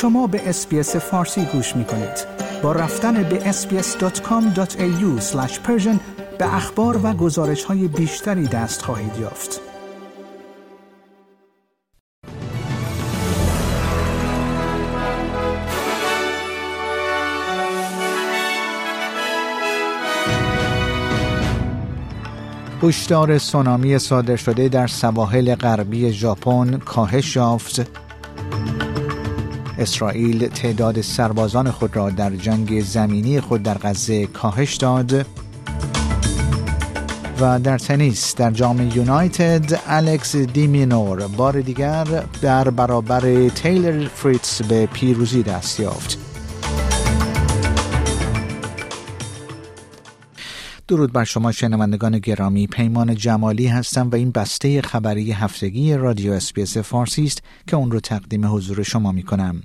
شما به اسپیس فارسی گوش می کنید. با رفتن به sbs.com.au به اخبار و گزارش های بیشتری دست خواهید یافت. هشدار سونامی صادر شده در سواحل غربی ژاپن کاهش یافت اسرائیل تعداد سربازان خود را در جنگ زمینی خود در غزه کاهش داد و در تنیس در جام یونایتد الکس دیمینور بار دیگر در برابر تیلر فریتز به پیروزی دست یافت. درود بر شما شنوندگان گرامی پیمان جمالی هستم و این بسته خبری هفتگی رادیو SBS فارسی است که اون رو تقدیم حضور شما می کنم.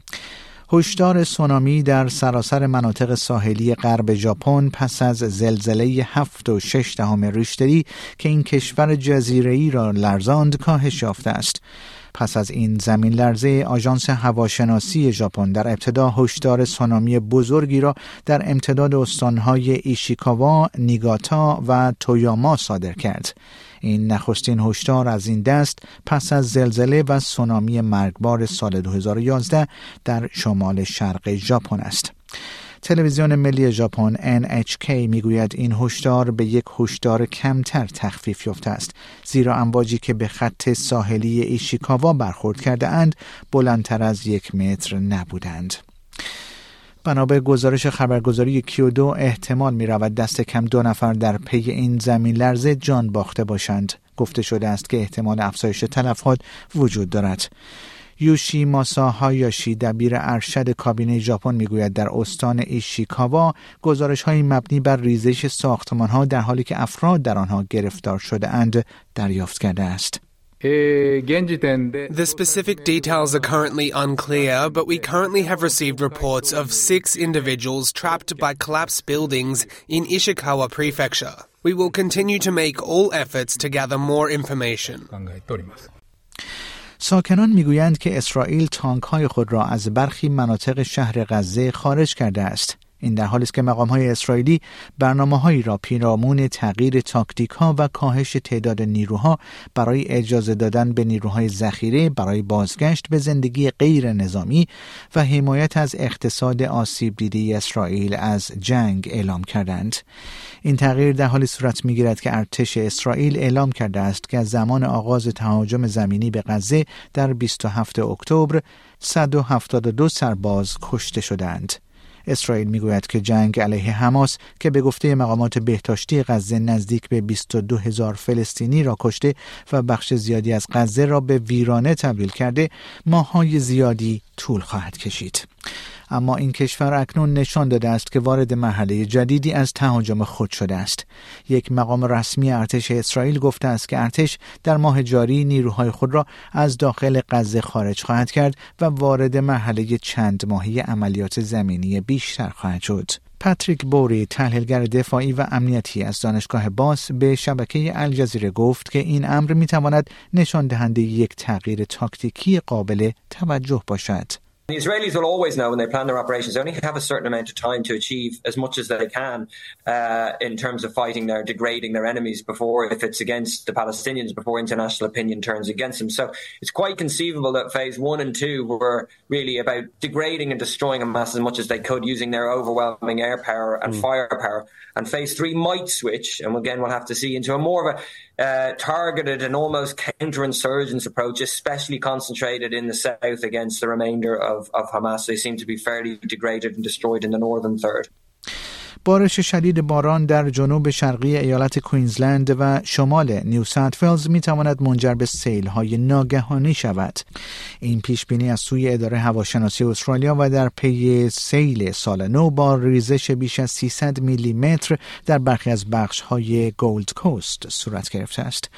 هشدار سونامی در سراسر مناطق ساحلی غرب ژاپن پس از زلزله هفت و شش دهم ریشتری که این کشور جزیره را لرزاند کاهش یافته است. پس از این زمین لرزه آژانس هواشناسی ژاپن در ابتدا هشدار سونامی بزرگی را در امتداد استانهای ایشیکاوا، نیگاتا و تویاما صادر کرد. این نخستین هشدار از این دست پس از زلزله و سونامی مرگبار سال 2011 در شمال شرق ژاپن است. تلویزیون ملی ژاپن NHK می‌گوید این هشدار به یک هشدار کمتر تخفیف یافته است زیرا امواجی که به خط ساحلی ایشیکاوا برخورد کرده اند بلندتر از یک متر نبودند. بنا به گزارش خبرگزاری کیودو احتمال می رود دست کم دو نفر در پی این زمین لرزه جان باخته باشند. گفته شده است که احتمال افزایش تلفات وجود دارد. یوشی ماسا هایاشی دبیر ارشد کابینه ژاپن می‌گوید در استان ایشیکاوا گزارش های مبنی بر ریزش ساختمان ها در حالی که افراد در آنها گرفتار شده اند دریافت کرده است. The specific details are currently unclear, but we currently have received reports of six individuals trapped by collapsed buildings in Ishikawa Prefecture. We will continue to make all efforts to gather more information. ساکنان می‌گویند که اسرائیل تانک های خود را از برخی مناطق شهر غزه خارج کرده است. این در حالی است که مقام های اسرائیلی برنامه هایی را پیرامون تغییر تاکتیک ها و کاهش تعداد نیروها برای اجازه دادن به نیروهای ذخیره برای بازگشت به زندگی غیر نظامی و حمایت از اقتصاد آسیب دیده اسرائیل از جنگ اعلام کردند. این تغییر در حالی صورت می‌گیرد که ارتش اسرائیل اعلام کرده است که از زمان آغاز تهاجم زمینی به غزه در 27 اکتبر 172 سرباز کشته شدند. اسرائیل می‌گوید که جنگ علیه حماس که به گفته مقامات بهداشتی غزه نزدیک به 22 هزار فلسطینی را کشته و بخش زیادی از غزه را به ویرانه تبدیل کرده ماهای زیادی طول خواهد کشید. اما این کشور اکنون نشان داده است که وارد مرحله جدیدی از تهاجم خود شده است یک مقام رسمی ارتش اسرائیل گفته است که ارتش در ماه جاری نیروهای خود را از داخل غزه خارج خواهد کرد و وارد مرحله چند ماهی عملیات زمینی بیشتر خواهد شد پاتریک بوری تحلیلگر دفاعی و امنیتی از دانشگاه باس به شبکه الجزیره گفت که این امر می تواند نشان دهنده یک تغییر تاکتیکی قابل توجه باشد. The Israelis will always know when they plan their operations, they only have a certain amount of time to achieve as much as they can uh, in terms of fighting their, degrading their enemies before, if it's against the Palestinians, before international opinion turns against them. So it's quite conceivable that phase one and two were really about degrading and destroying Hamas as much as they could using their overwhelming air power and mm. firepower. And phase three might switch, and again, we'll have to see into a more of a uh, targeted and almost counterinsurgence approach, especially concentrated in the south against the remainder of, of Hamas. They seem to be fairly degraded and destroyed in the northern third. بارش شدید باران در جنوب شرقی ایالت کوینزلند و شمال نیو ساوت ولز می تواند منجر به سیل های ناگهانی شود. این پیش بینی از سوی اداره هواشناسی استرالیا و در پی سیل سال نو با ریزش بیش از 300 میلی متر در برخی از بخش های گولد کوست صورت گرفته است.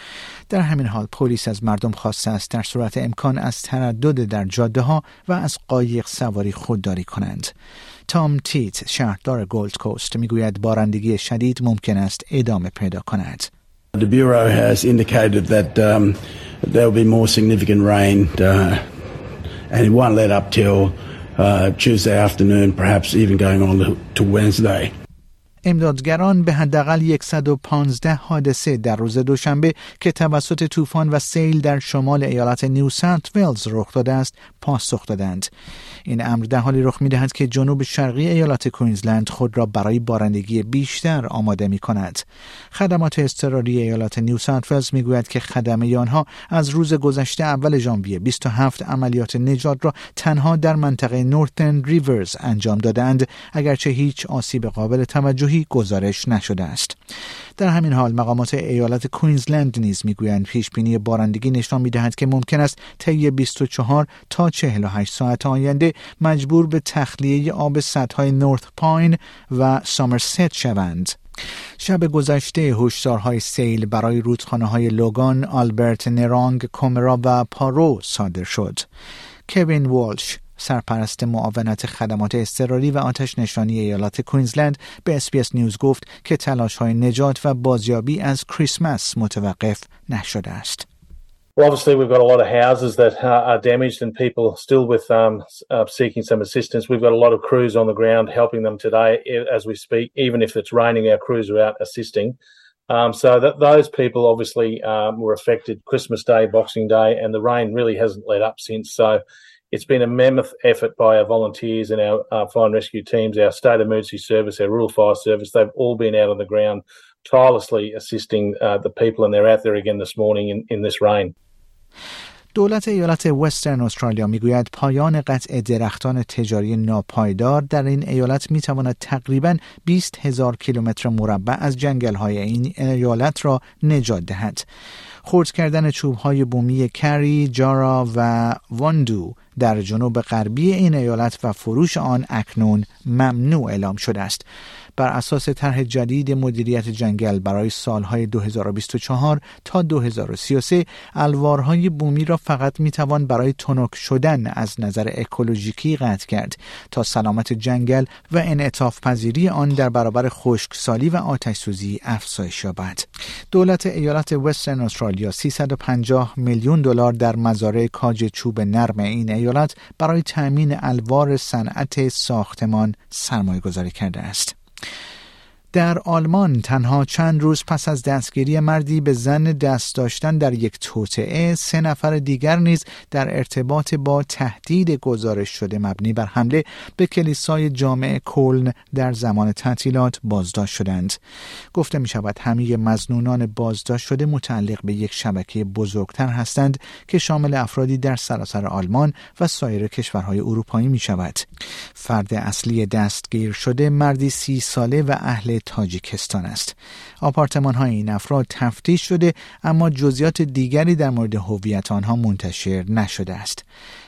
در همین حال پلیس از مردم خواسته است در صورت امکان از تردد در جاده ها و از قایق سواری خودداری کنند. تام تیت شهردار گولد کوست می‌گوید بارندگی شدید ممکن است ادامه پیدا کند. The Bureau has indicated that um, there will be more significant rain uh, and it won't let up till uh, Tuesday afternoon, perhaps even going on to, Wednesday. امدادگران به حداقل 115 حادثه در روز دوشنبه که توسط طوفان و سیل در شمال ایالت نیو سانت ویلز رخ داده است پاسخ دادند. این امر در حالی رخ می دهد که جنوب شرقی ایالت کوینزلند خود را برای بارندگی بیشتر آماده می کند خدمات اضطراری ایالت نیو سانت ویلز می گوید که خدمه آنها از روز گذشته اول ژانویه 27 عملیات نجات را تنها در منطقه نورتن ریورز انجام دادند اگرچه هیچ آسیب قابل توجهی گزارش نشده است در همین حال مقامات ایالت کوینزلند نیز می‌گویند پیش بینی بارندگی نشان می‌دهد که ممکن است طی 24 تا 48 ساعت آینده مجبور به تخلیه آب سدهای نورث پاین و سامرست شوند شب گذشته هشدارهای سیل برای رودخانه های لوگان، آلبرت نرانگ، کومرا و پارو صادر شد. کوین والش سرپرست معاونت خدمات اضطراری و آتش نشانی ایالات کوینزلند به اسپیس نیوز گفت که تلاش های نجات و بازیابی از کریسمس متوقف نشده است. Well, obviously, we've got a lot of houses that are damaged and people still with um, uh, seeking some assistance. We've got a lot of crews on the ground helping them today as we speak. Even if it's raining, our crews are out assisting. Um, so that those people obviously um, were affected Christmas Day, Boxing Day, and the rain really hasn't let up since. So it's been a mammoth effort by our volunteers and our uh, fire and rescue teams, our state emergency service, our rural fire service. They've all been out on the ground tirelessly assisting uh, the people, and they're out there again this morning in, in this rain. دولت ایالت وسترن استرالیا می‌گوید پایان قطع درختان تجاری ناپایدار در این ایالت می‌تواند تقریبا 20 هزار کیلومتر مربع از جنگل های این ایالت را نجات دهد. خرد کردن چوب های بومی کری، جارا و واندو در جنوب غربی این ایالت و فروش آن اکنون ممنوع اعلام شده است. بر اساس طرح جدید مدیریت جنگل برای سالهای 2024 تا 2033 الوارهای بومی را فقط می‌توان برای تنک شدن از نظر اکولوژیکی قطع کرد تا سلامت جنگل و انعطاف پذیری آن در برابر خشکسالی و آتش سوزی افزایش یابد. دولت ایالت وسترن استرالیا 350 میلیون دلار در مزارع کاج چوب نرم این ایالت برای تأمین الوار صنعت ساختمان سرمایه گذاری کرده است. در آلمان تنها چند روز پس از دستگیری مردی به زن دست داشتن در یک توطعه سه نفر دیگر نیز در ارتباط با تهدید گزارش شده مبنی بر حمله به کلیسای جامع کلن در زمان تعطیلات بازداشت شدند. گفته می شود همه مزنونان بازداشت شده متعلق به یک شبکه بزرگتر هستند که شامل افرادی در سراسر آلمان و سایر کشورهای اروپایی می شود فرد اصلی دستگیر شده مردی سی ساله و اهل تاجیکستان است. آپارتمان های این افراد تفتیش شده اما جزئیات دیگری در مورد هویت آنها منتشر نشده است.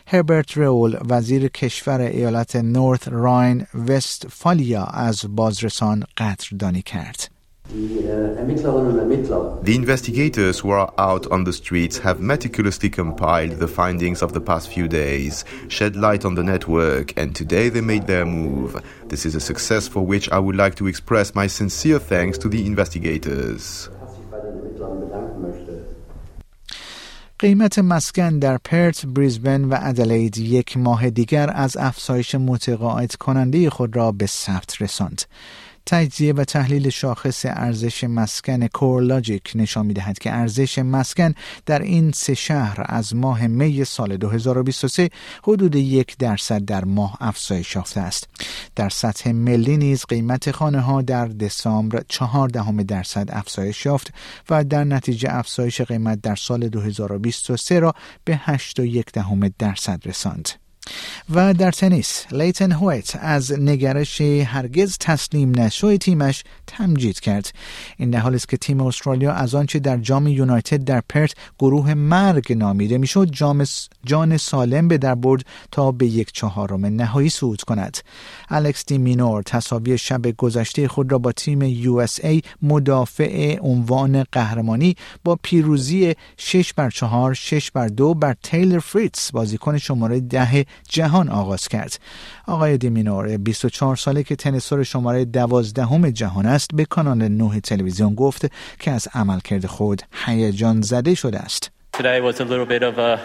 هربرت رول وزیر کشور ایالت نورث راین وستفالیا از بازرسان قدردانی کرد. The investigators who are out on the streets have meticulously compiled the findings of the past few days, shed light on the network, and today they made their move. This is a success for which I would like to express my sincere thanks to the investigators. قیمت مسکن در پرت، بریزبن و ادلید یک ماه دیگر از افزایش متقاعد کننده خود را به ثبت رساند. تجزیه و تحلیل شاخص ارزش مسکن کورلاجیک نشان می‌دهد که ارزش مسکن در این سه شهر از ماه می سال 2023 حدود یک درصد در ماه افزایش یافته است. در سطح ملی نیز قیمت خانه ها در دسامبر چهار دهم درصد افزایش یافت و در نتیجه افزایش قیمت در سال 2023 را به 8.1 دهم درصد رساند. و در تنیس لیتن هویت از نگرش هرگز تسلیم نشوی تیمش تمجید کرد. این در است که تیم استرالیا از آنچه در جام یونایتد در پرث گروه مرگ نامیده می‌شد جام جان سالم به در برد تا به یک چهارم نهایی صعود کند. الکس دی مینور تساوی شب گذشته خود را با تیم USA مدافع عنوان قهرمانی با پیروزی 6 بر 4 6 بر 2 بر تیلر فریتز بازیکن شماره ده جهان آغاز کرد آقای دیمینور 24 ساله که تنیسور شماره دوازدهم جهان است به کانال 9 تلویزیون گفت که از عملکرد خود هیجان زده شده است Today was a little bit of a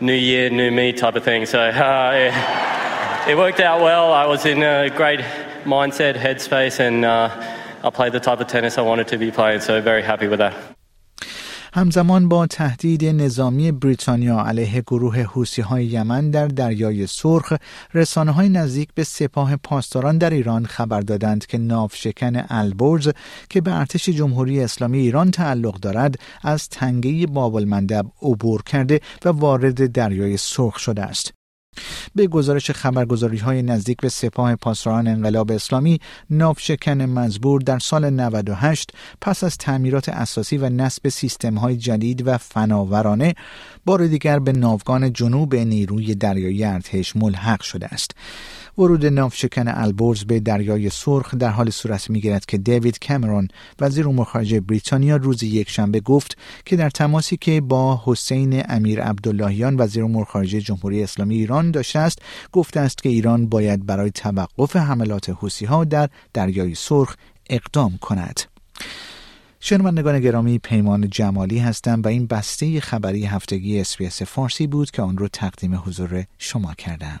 new year, new me type of thing. So uh, it worked out well. I was in a great mindset, headspace, and uh, I played the type of tennis I wanted to be playing. So very happy with that. همزمان با تهدید نظامی بریتانیا علیه گروه حوسی های یمن در دریای سرخ رسانه های نزدیک به سپاه پاسداران در ایران خبر دادند که ناوشکن البرز که به ارتش جمهوری اسلامی ایران تعلق دارد از تنگه بابل مندب عبور کرده و وارد دریای سرخ شده است. به گزارش خبرگزاری های نزدیک به سپاه پاسداران انقلاب اسلامی ناوشکن مزبور در سال 98 پس از تعمیرات اساسی و نصب سیستم های جدید و فناورانه بار دیگر به ناوگان جنوب نیروی دریایی ارتش ملحق شده است. ورود ناوشکن البرز به دریای سرخ در حال صورت می‌گیرد که دیوید کامرون وزیر امور خارجه بریتانیا روز یکشنبه گفت که در تماسی که با حسین امیر عبداللهیان وزیر امور خارجه جمهوری اسلامی ایران داشته است گفته است که ایران باید برای توقف حملات حوسی ها در دریای سرخ اقدام کند شنوندگان گرامی پیمان جمالی هستم و این بسته خبری هفتگی اسپیس فارسی بود که آن را تقدیم حضور شما کردم.